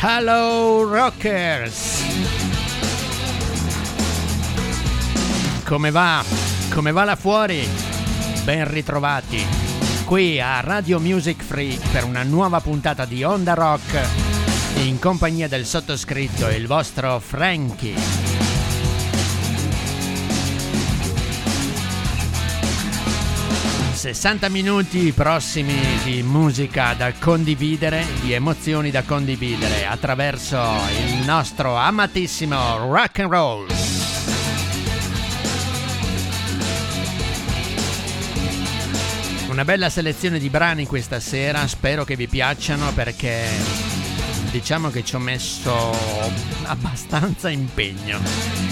Hello Rockers! Come va? Come va là fuori? Ben ritrovati qui a Radio Music Free per una nuova puntata di Onda Rock in compagnia del sottoscritto, il vostro Frankie. 60 minuti prossimi di musica da condividere, di emozioni da condividere attraverso il nostro amatissimo rock and roll. Una bella selezione di brani questa sera, spero che vi piacciono perché diciamo che ci ho messo abbastanza impegno.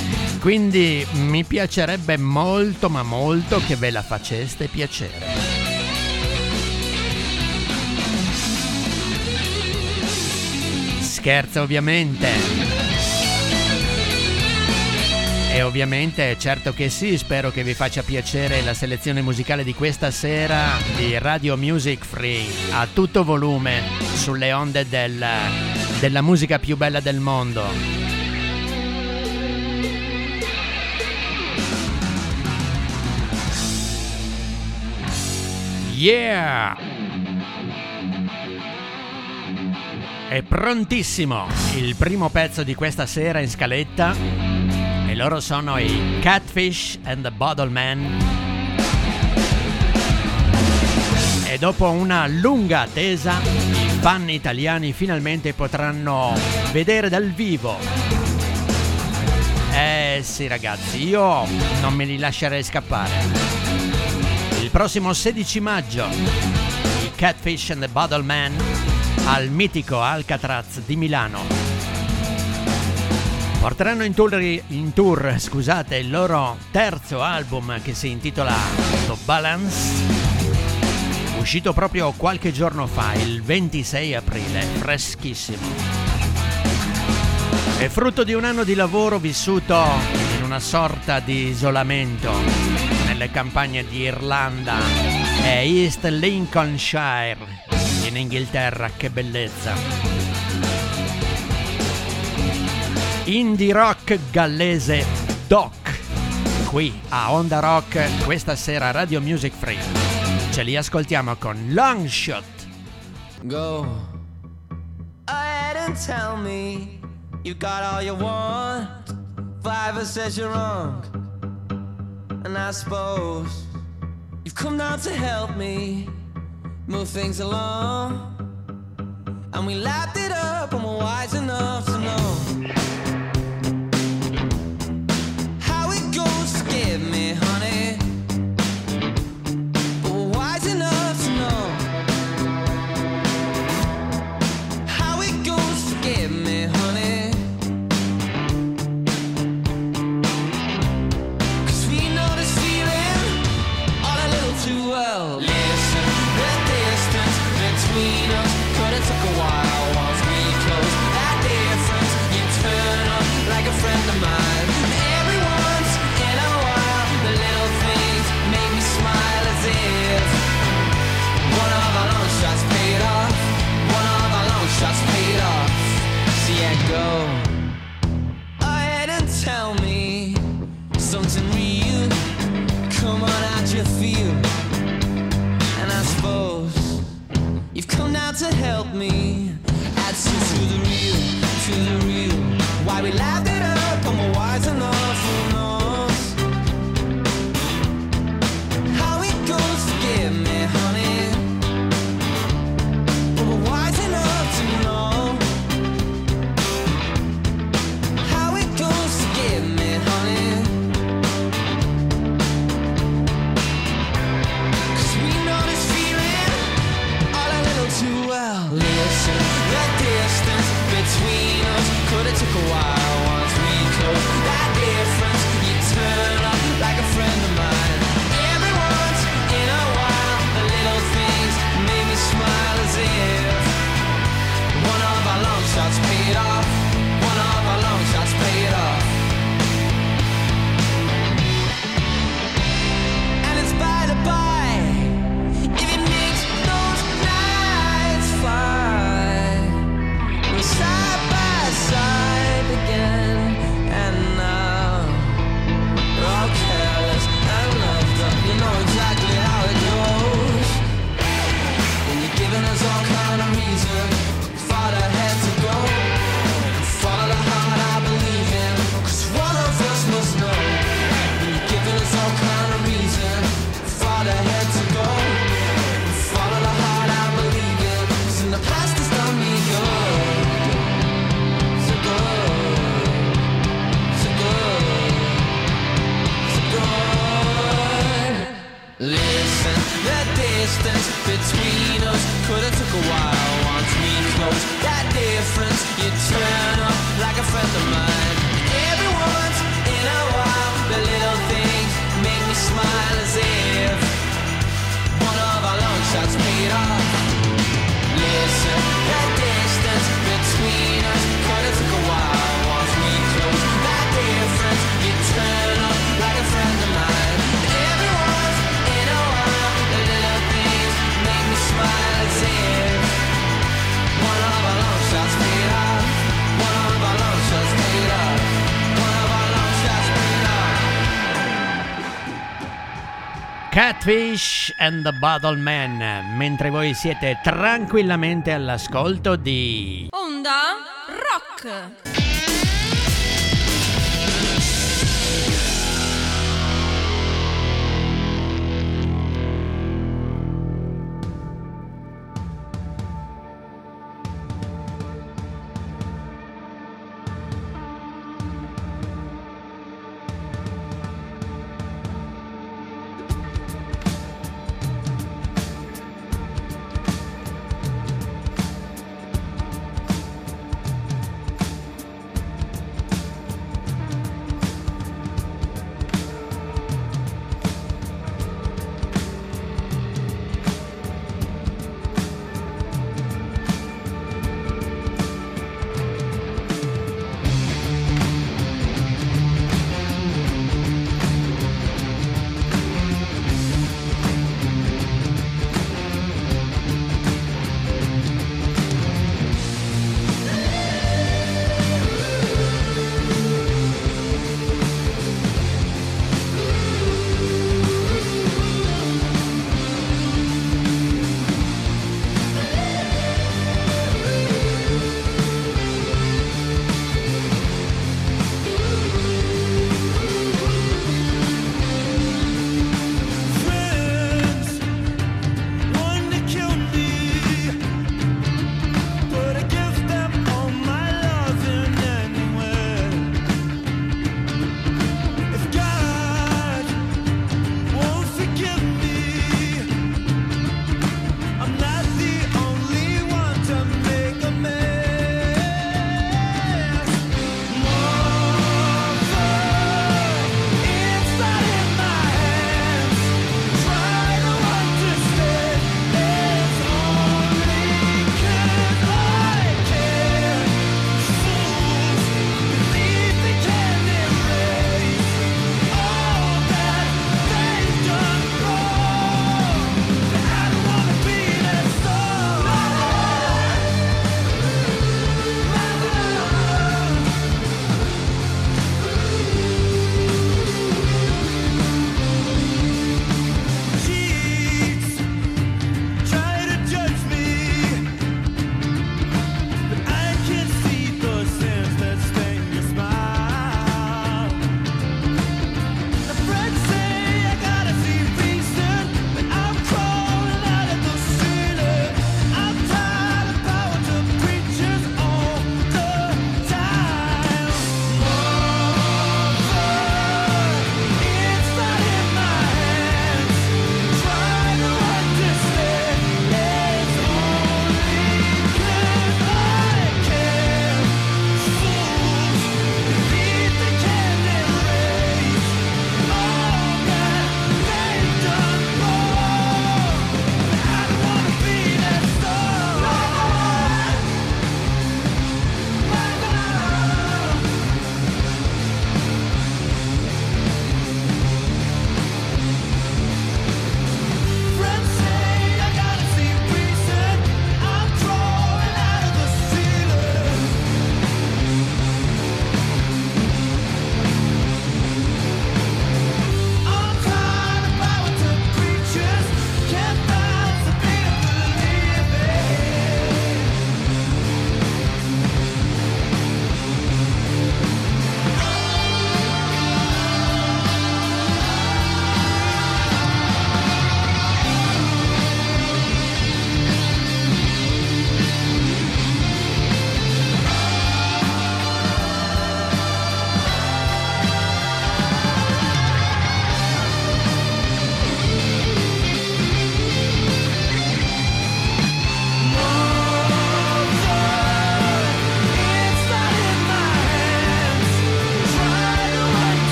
Quindi mi piacerebbe molto ma molto che ve la faceste piacere. Scherzo ovviamente. E ovviamente, certo che sì, spero che vi faccia piacere la selezione musicale di questa sera di Radio Music Free a tutto volume sulle onde del, della musica più bella del mondo. Yeah! È prontissimo il primo pezzo di questa sera in scaletta e loro sono i Catfish and the Bottle Man. E dopo una lunga attesa, i fan italiani finalmente potranno vedere dal vivo. Eh sì ragazzi, io non me li lascerei scappare prossimo 16 maggio i Catfish and the Bottle Man al mitico Alcatraz di Milano. Porteranno in tour, in tour scusate, il loro terzo album che si intitola The Balance, uscito proprio qualche giorno fa, il 26 aprile, freschissimo. È frutto di un anno di lavoro vissuto in una sorta di isolamento nelle campagne di Irlanda e East Lincolnshire in Inghilterra, che bellezza. Indie rock gallese Doc, qui a Onda Rock questa sera Radio Music Free. Ce li ascoltiamo con Long Shot. Go ahead and tell me you got all you want. Five says you're wrong. And I suppose you've come down to help me move things along. And we lapped it up and we're wise enough to know. Catfish and the Bottle Man, mentre voi siete tranquillamente all'ascolto di Onda Rock.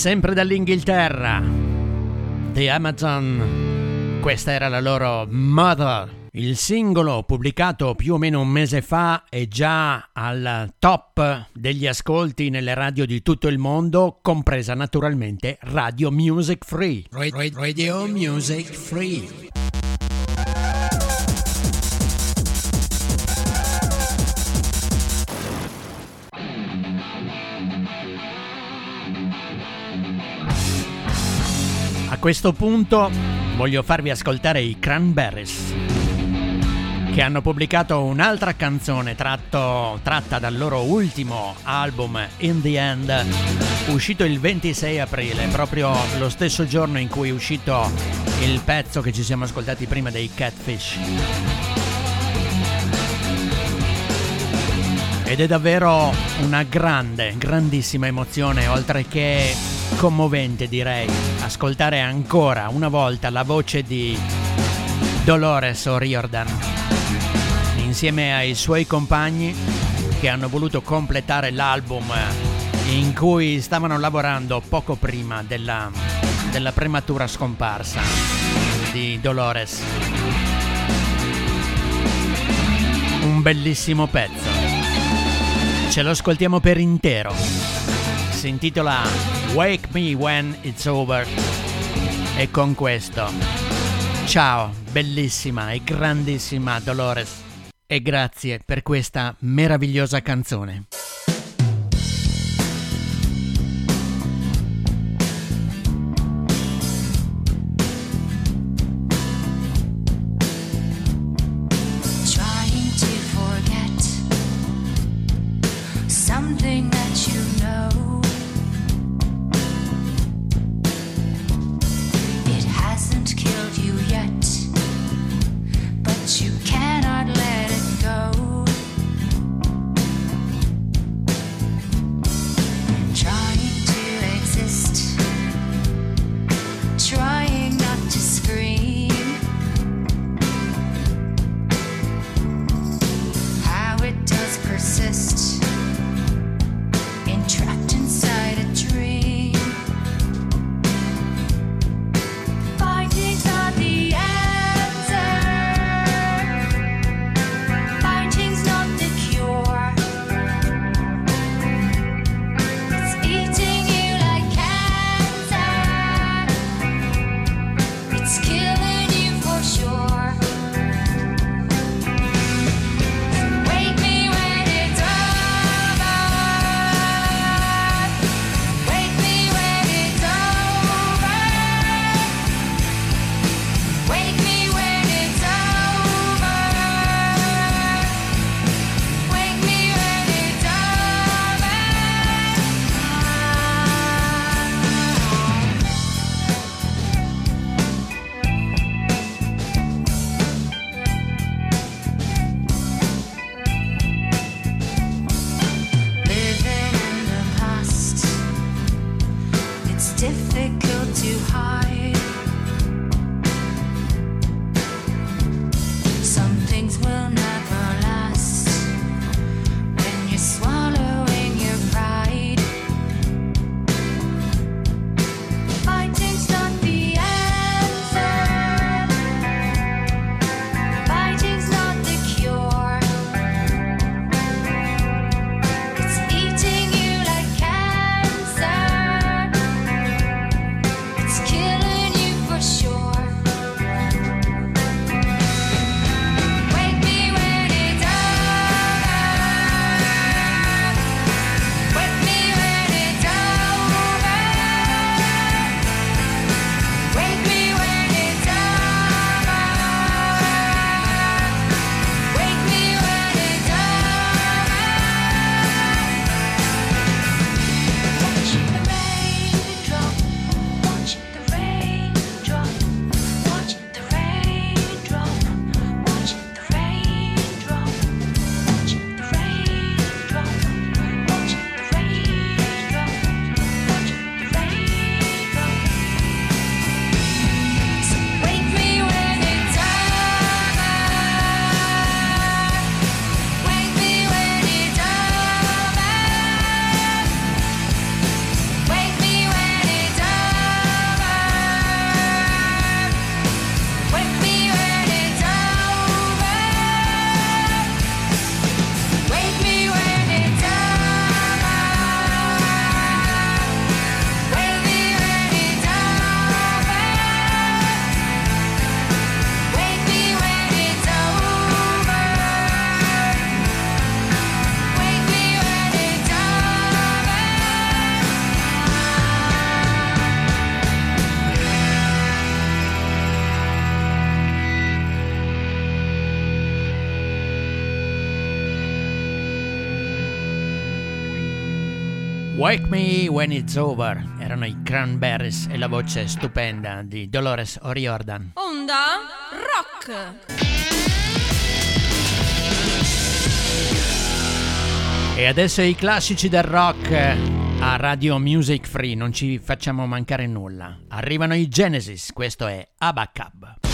Sempre dall'Inghilterra, The Amazon. Questa era la loro Mother. Il singolo, pubblicato più o meno un mese fa, è già al top degli ascolti nelle radio di tutto il mondo, compresa naturalmente Radio Music Free. Radio Music Free. Questo punto voglio farvi ascoltare i Cranberries che hanno pubblicato un'altra canzone tratto, tratta dal loro ultimo album In the End, uscito il 26 aprile, proprio lo stesso giorno in cui è uscito il pezzo che ci siamo ascoltati prima dei Catfish. Ed è davvero una grande, grandissima emozione, oltre che commovente direi, ascoltare ancora una volta la voce di Dolores O'Riordan insieme ai suoi compagni che hanno voluto completare l'album in cui stavano lavorando poco prima della, della prematura scomparsa di Dolores. Un bellissimo pezzo. Ce lo ascoltiamo per intero. Si intitola Wake Me When It's Over. E con questo, ciao, bellissima e grandissima Dolores e grazie per questa meravigliosa canzone. Wake Me When It's Over erano i Cranberries e la voce stupenda di Dolores O'Riordan. Onda Rock. E adesso i classici del rock a Radio Music Free, non ci facciamo mancare nulla. Arrivano i Genesis, questo è Abacab.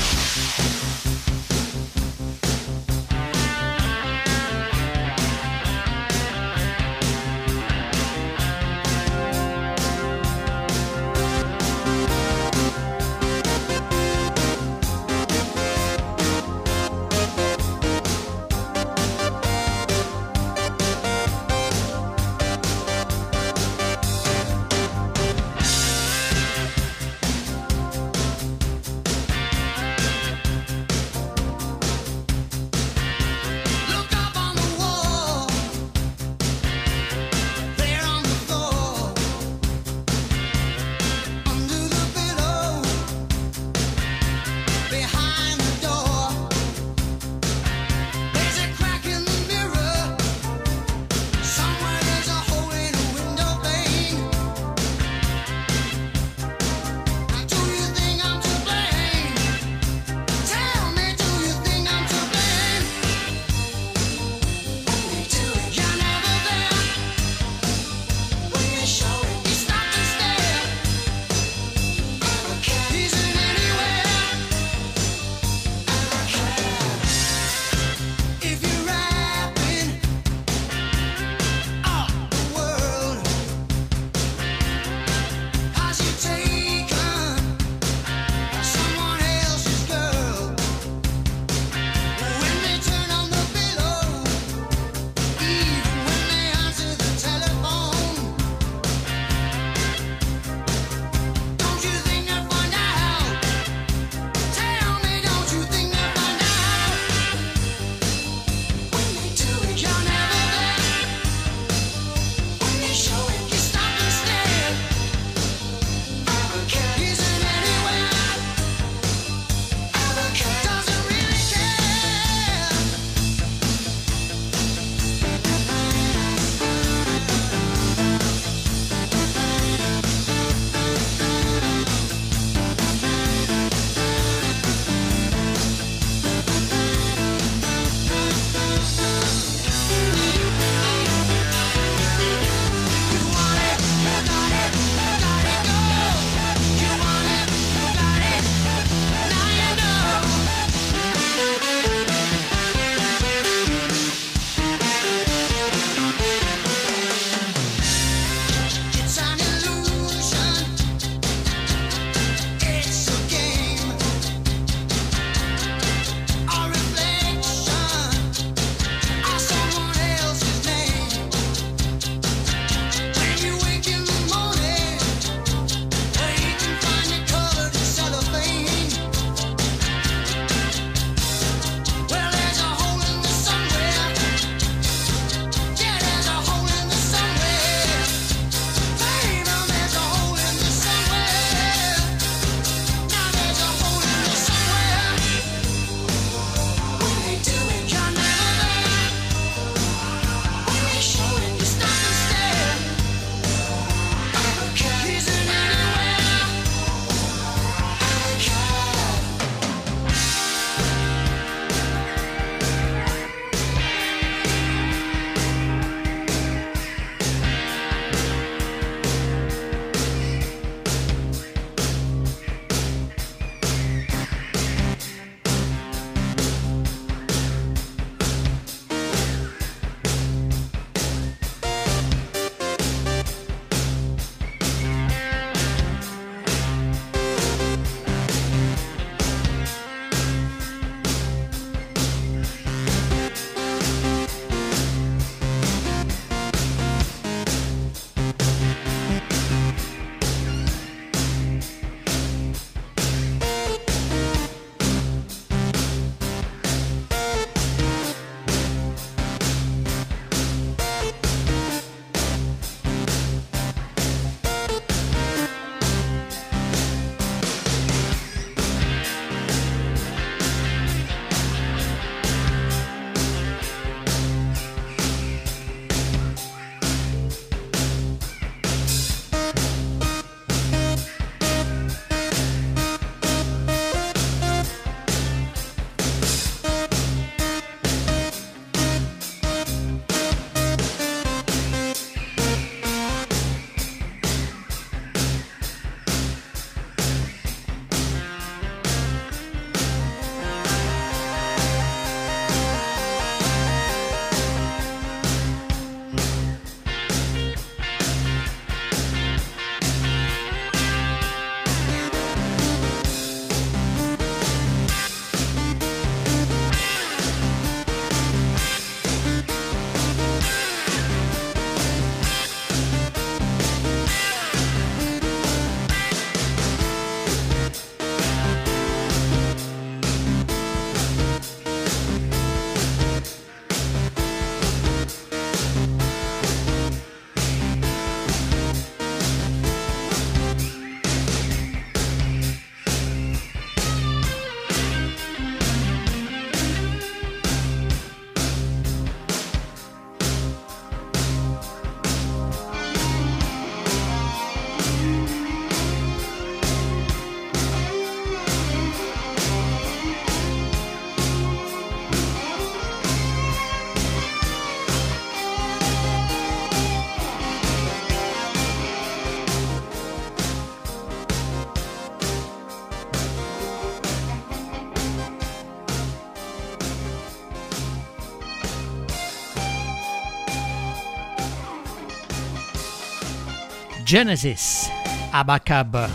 Genesis, Abacab.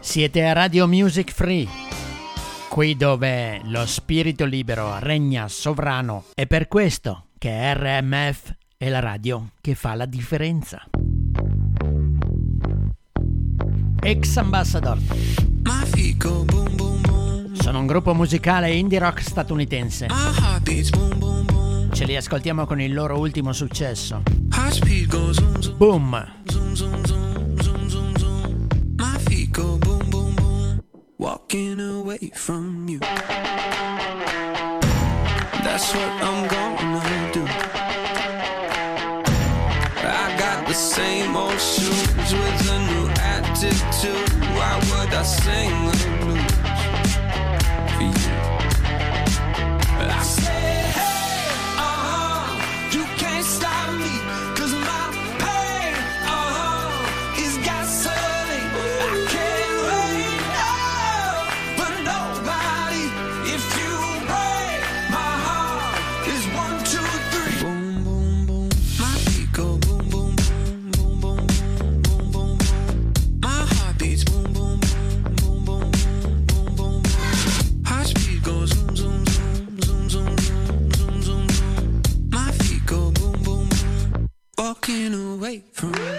Siete a Radio Music Free, qui dove lo spirito libero regna sovrano. È per questo che RMF è la radio che fa la differenza. Ex Ambassador. Sono un gruppo musicale indie rock statunitense. Ce li ascoltiamo con il loro ultimo successo. Boom. My feet go boom, boom, boom. Walking away from you. That's what I'm gonna do. I got the same old shoes with a new attitude. Why would I sing the blues? wait. For me.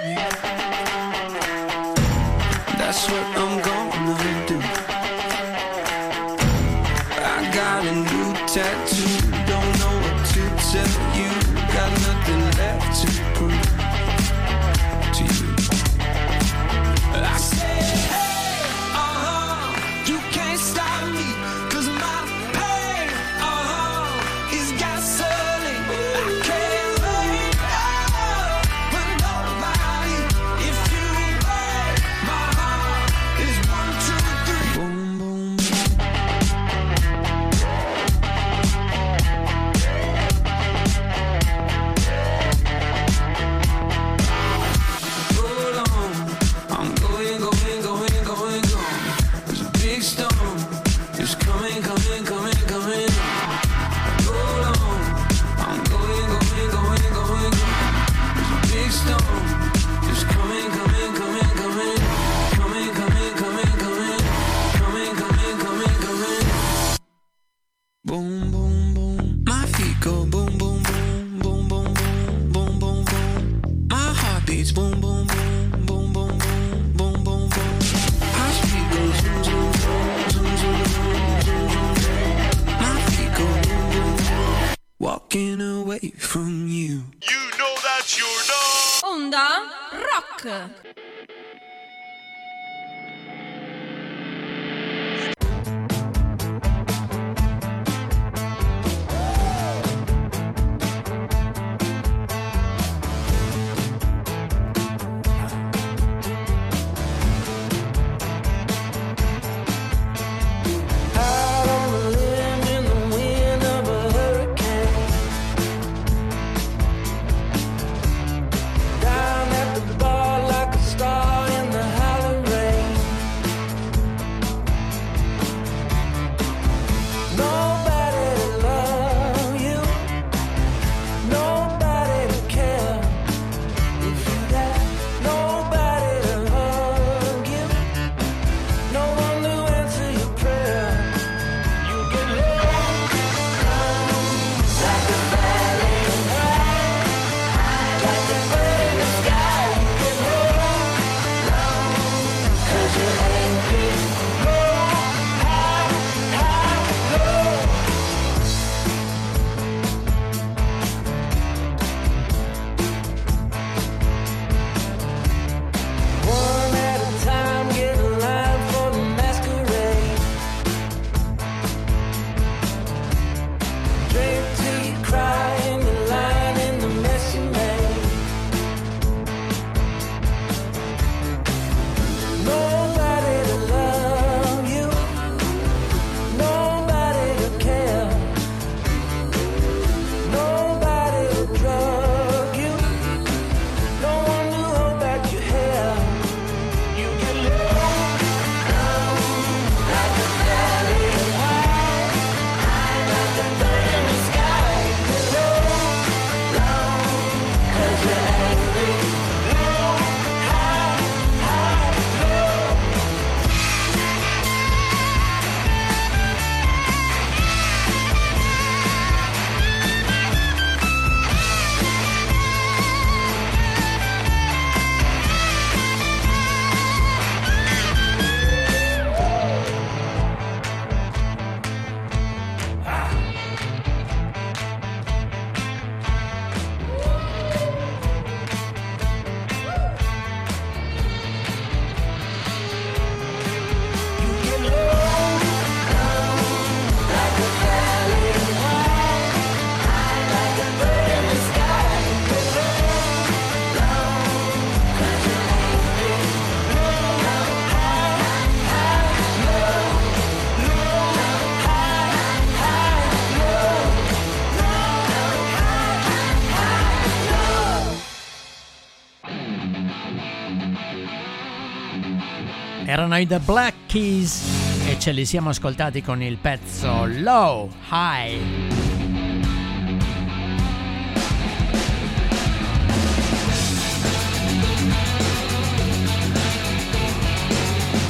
Erano i The Black Keys e ce li siamo ascoltati con il pezzo Low High.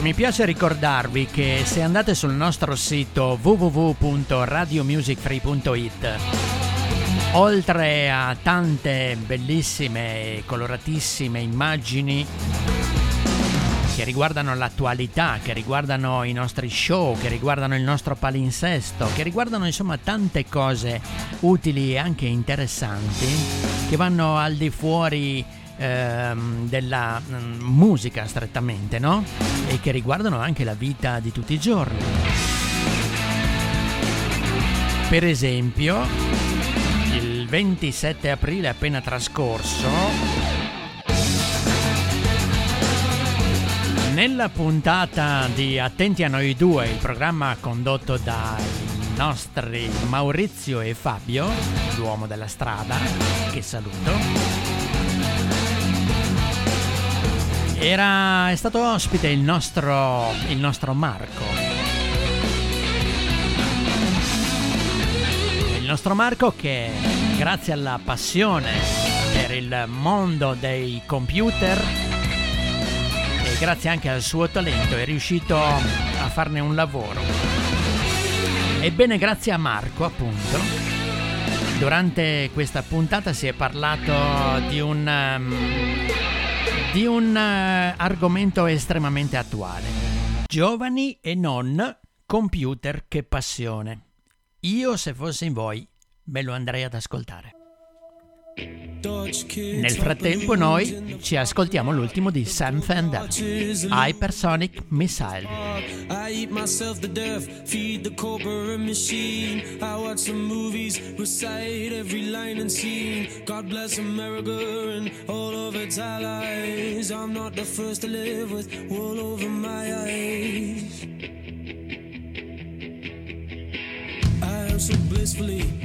Mi piace ricordarvi che se andate sul nostro sito www.radiomusicfree.it oltre a tante bellissime e coloratissime immagini che riguardano l'attualità, che riguardano i nostri show, che riguardano il nostro palinsesto, che riguardano insomma tante cose utili e anche interessanti che vanno al di fuori ehm, della mm, musica strettamente, no? E che riguardano anche la vita di tutti i giorni. Per esempio, il 27 aprile appena trascorso Nella puntata di Attenti a noi due, il programma condotto dai nostri Maurizio e Fabio, l'uomo della strada, che saluto, era, è stato ospite il nostro, il nostro Marco. Il nostro Marco che grazie alla passione per il mondo dei computer grazie anche al suo talento è riuscito a farne un lavoro. Ebbene, grazie a Marco, appunto, durante questa puntata si è parlato di un, um, di un uh, argomento estremamente attuale. Giovani e non computer che passione. Io, se fossi in voi, me lo andrei ad ascoltare. Nel frattempo noi ci ascoltiamo l'ultimo di Sam Fender, Hypersonic Missile. I eat myself to death, feed the corporate machine. I watch some movies, recite every line and scene. God bless America and all of its allies. I'm not the first to live with wool over my eyes. I am so blissfully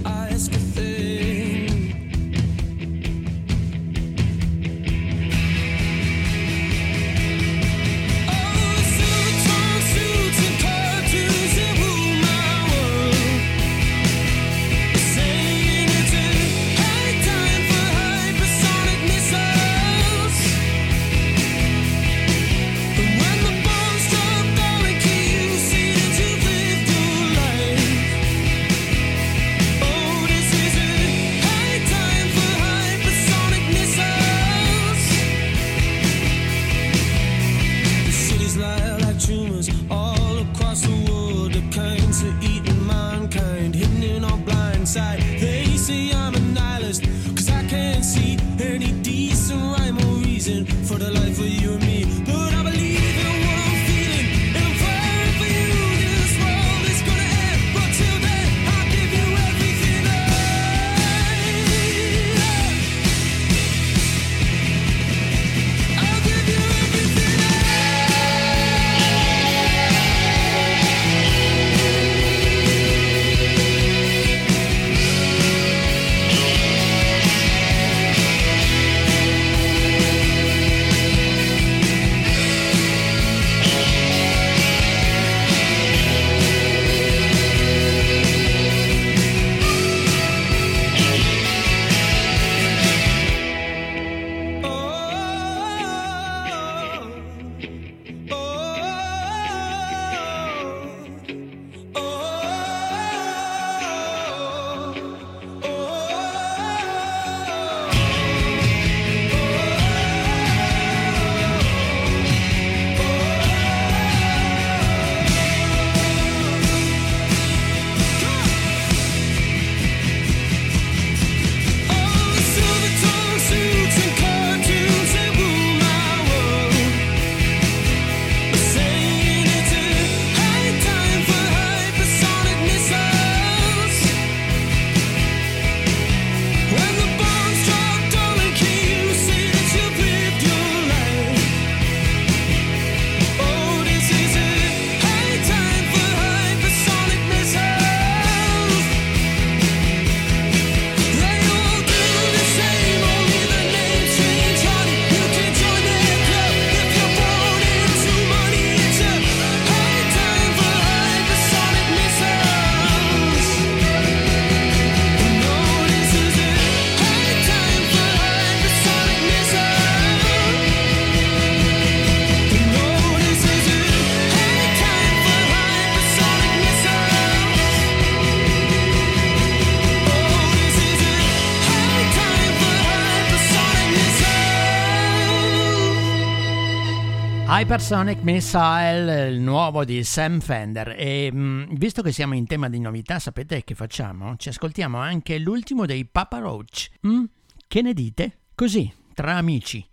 Hypersonic Missile, il nuovo di Sam Fender. E mm, visto che siamo in tema di novità, sapete che facciamo? Ci ascoltiamo anche l'ultimo dei Papa Roach. Mm? Che ne dite? Così, tra amici.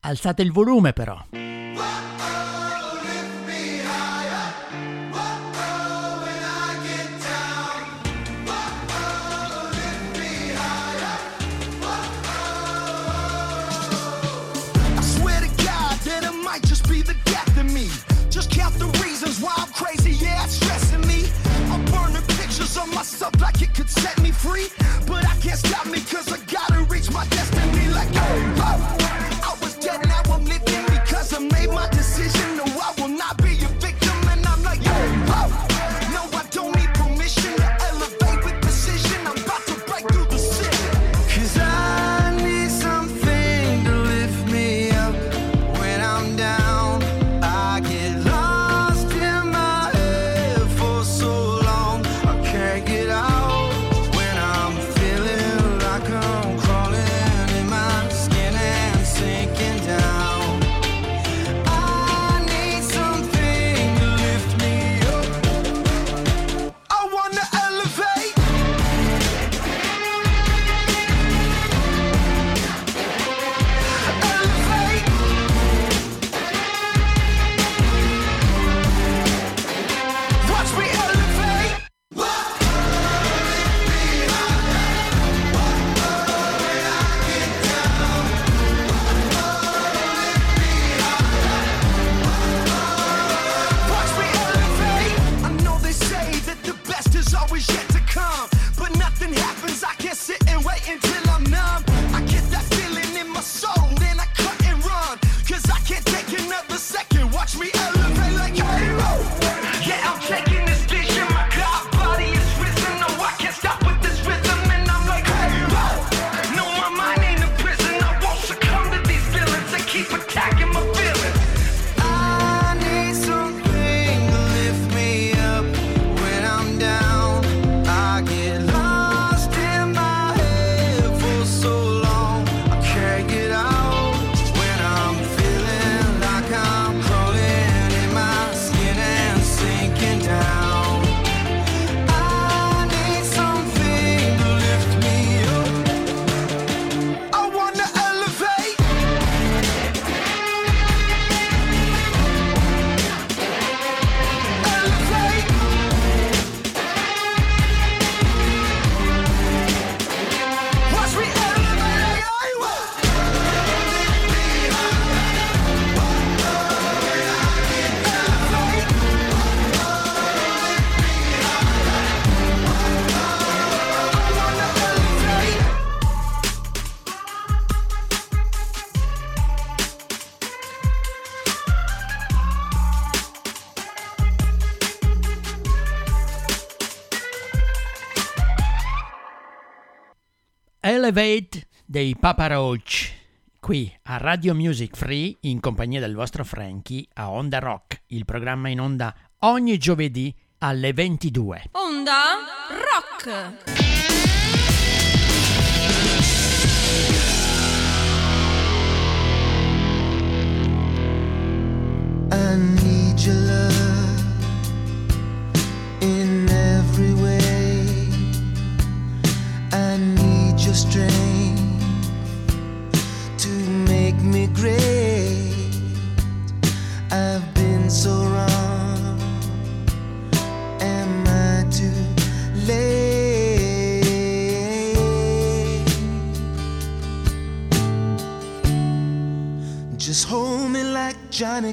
Alzate il volume però. Up like it could set me free. But I can't stop me cause I Elevate dei Papa Roach, qui a Radio Music Free in compagnia del vostro Frankie a Onda Rock, il programma in onda ogni giovedì alle 22. Onda Rock. I need your love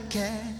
Johnny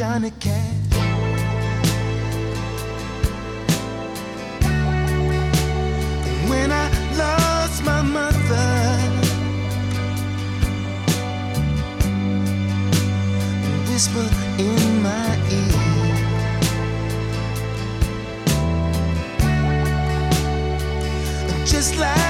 Johnny Cash. When I lost my mother, whisper in my ear. Just like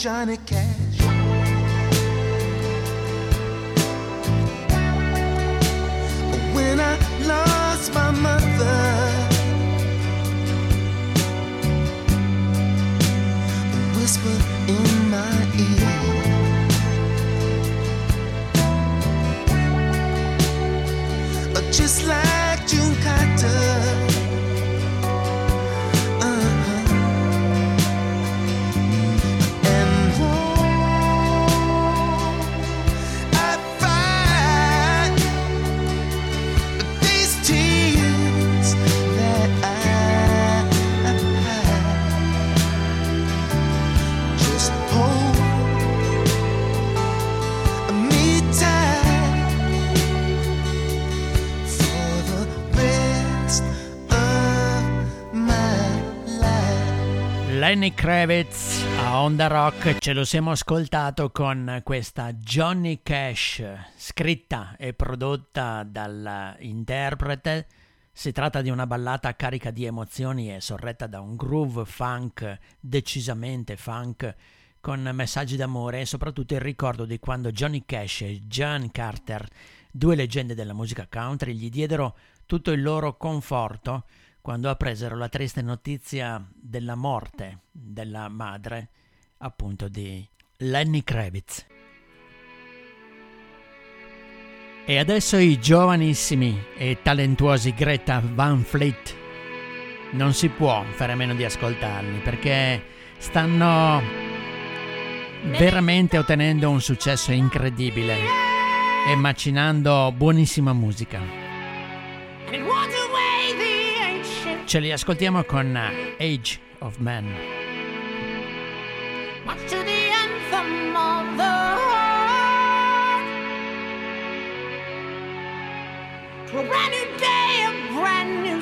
Johnny Cash. When I lost my mother. whisper in Lenny Kravitz a Onda Rock ce lo siamo ascoltato con questa Johnny Cash, scritta e prodotta dall'interprete. Si tratta di una ballata carica di emozioni e sorretta da un groove funk, decisamente funk, con messaggi d'amore e soprattutto il ricordo di quando Johnny Cash e John Carter, due leggende della musica country, gli diedero tutto il loro conforto quando appresero la triste notizia della morte della madre, appunto di Lenny Kravitz. E adesso i giovanissimi e talentuosi Greta Van Fleet. Non si può fare a meno di ascoltarli perché stanno veramente ottenendo un successo incredibile e macinando buonissima musica. Ce li ascoltiamo con eh, Age of Man. March to the anthem of the heart. To a brand new day, a brand new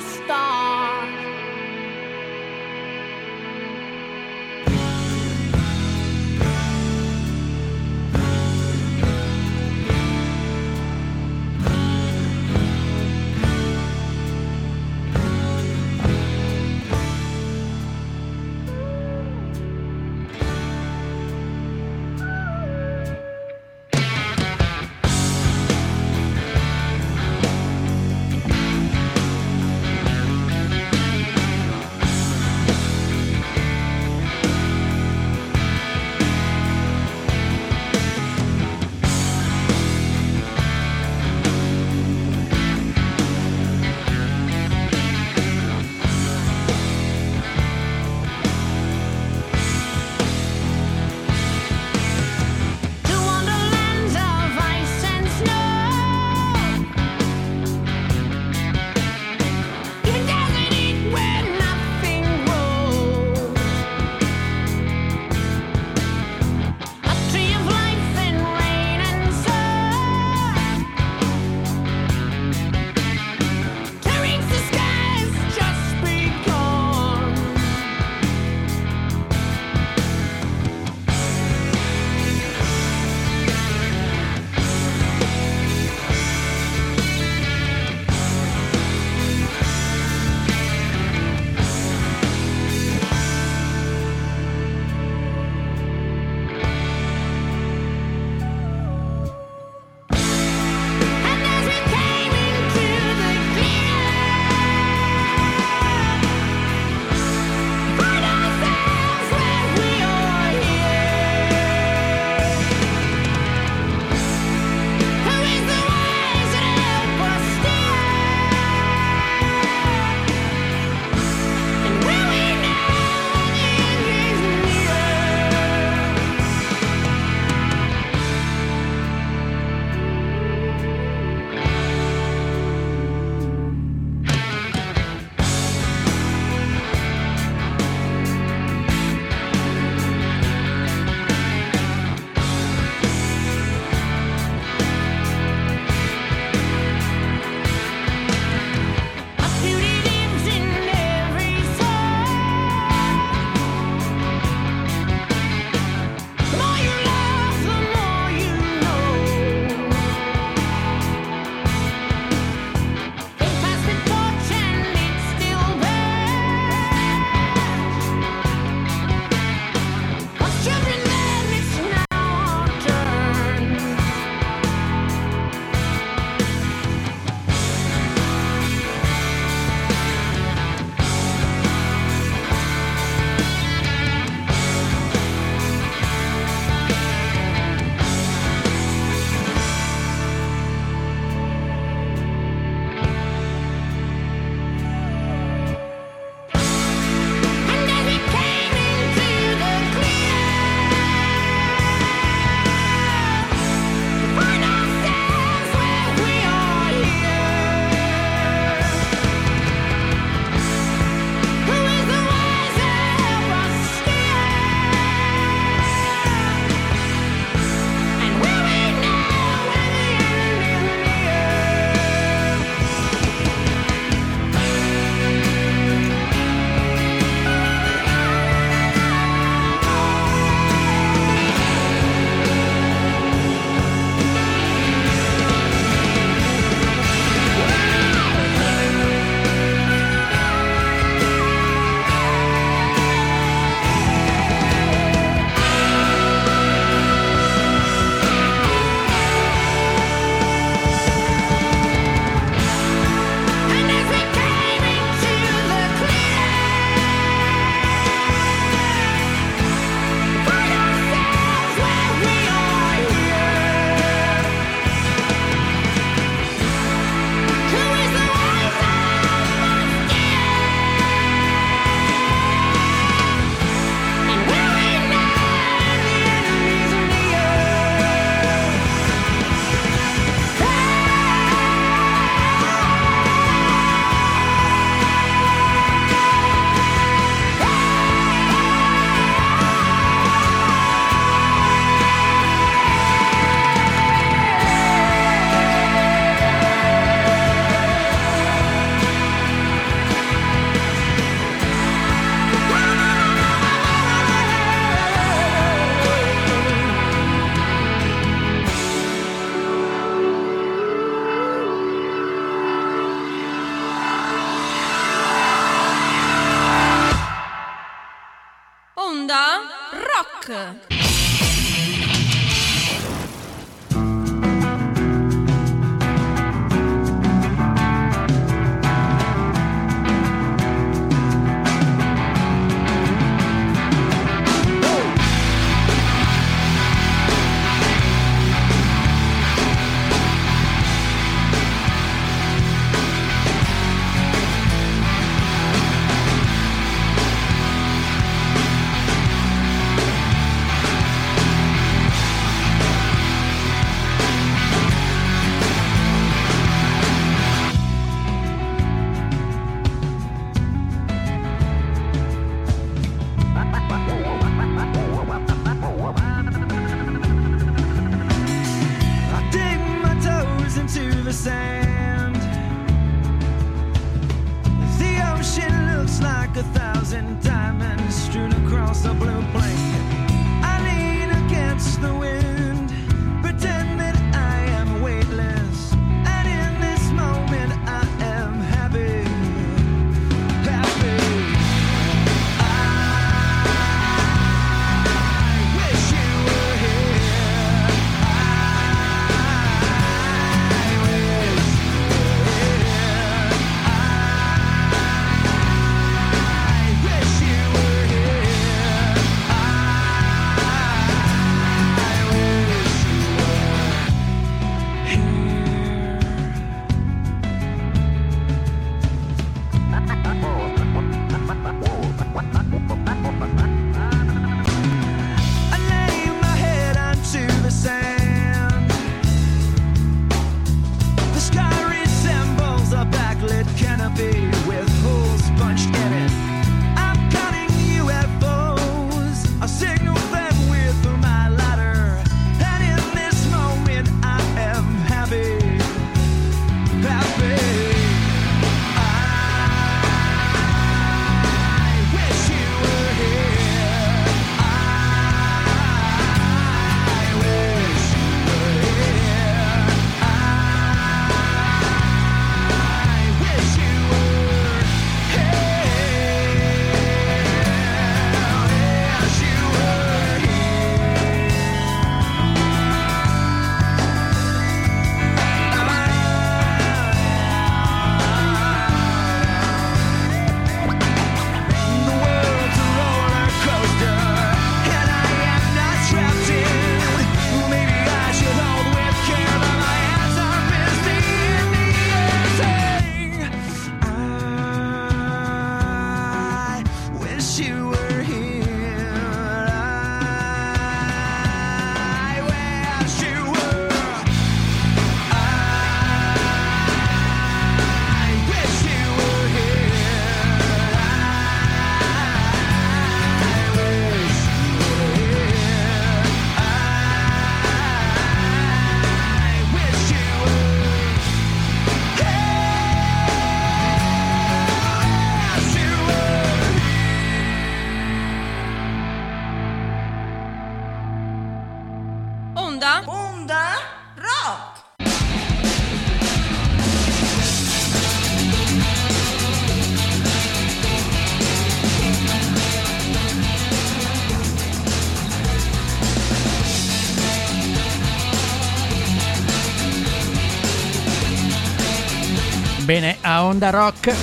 Onda Rock,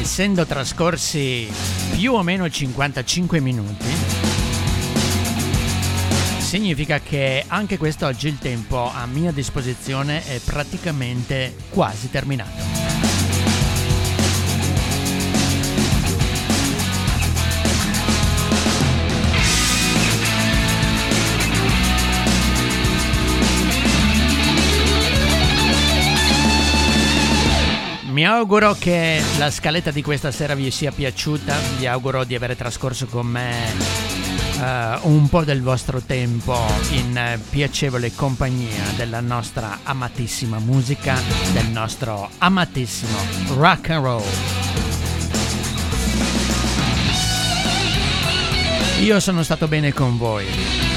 essendo trascorsi più o meno 55 minuti, significa che anche quest'oggi il tempo a mia disposizione è praticamente quasi terminato. Mi auguro che la scaletta di questa sera vi sia piaciuta, vi auguro di aver trascorso con me uh, un po' del vostro tempo in piacevole compagnia della nostra amatissima musica, del nostro amatissimo rock and roll. Io sono stato bene con voi.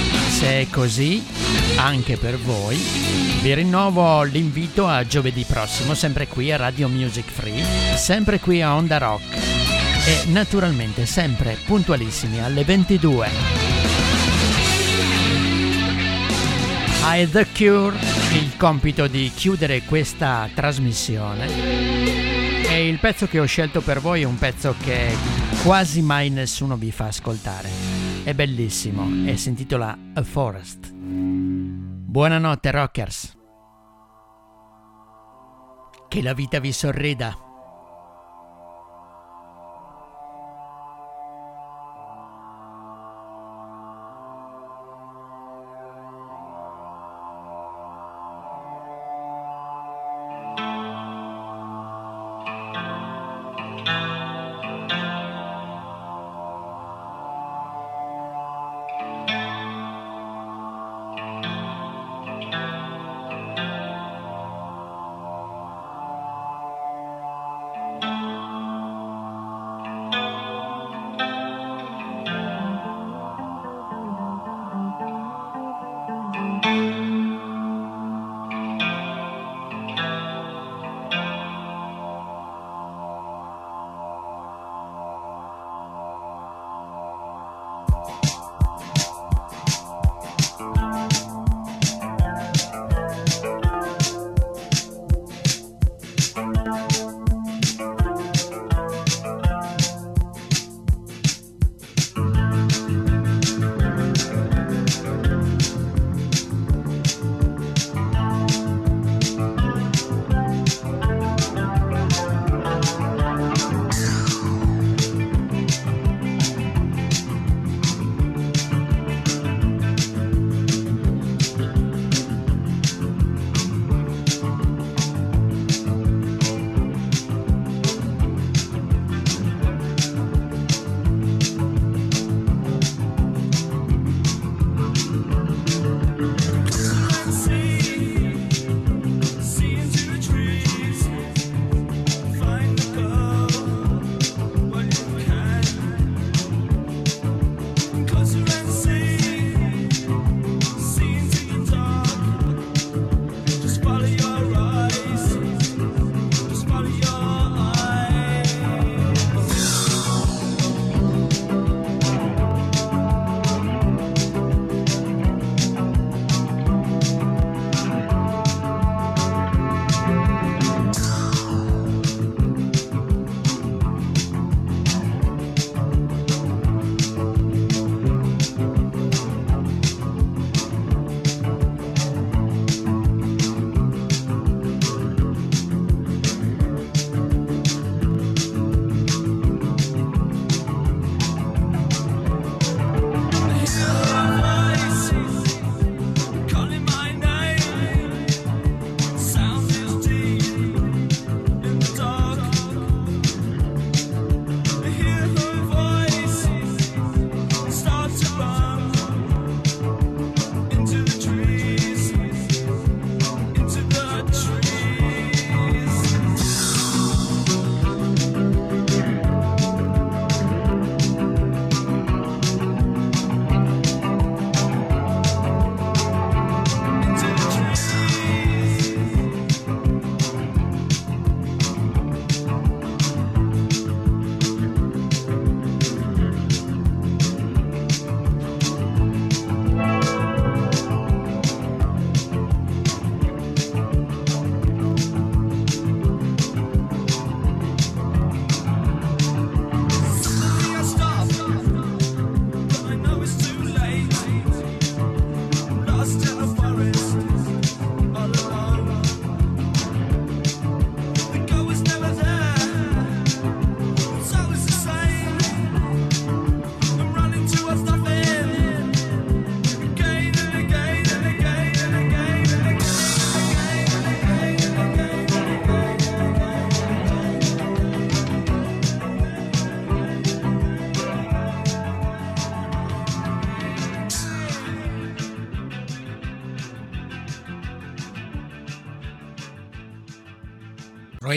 Se è così, anche per voi, vi rinnovo l'invito a giovedì prossimo, sempre qui a Radio Music Free, sempre qui a Onda Rock. e naturalmente sempre puntualissimi alle 22. I The Cure, il compito di chiudere questa trasmissione. E il pezzo che ho scelto per voi è un pezzo che quasi mai nessuno vi fa ascoltare. È bellissimo e si intitola A Forest. Buonanotte rockers. Che la vita vi sorrida.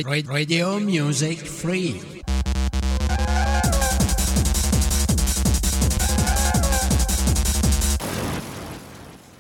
Radio Music Free.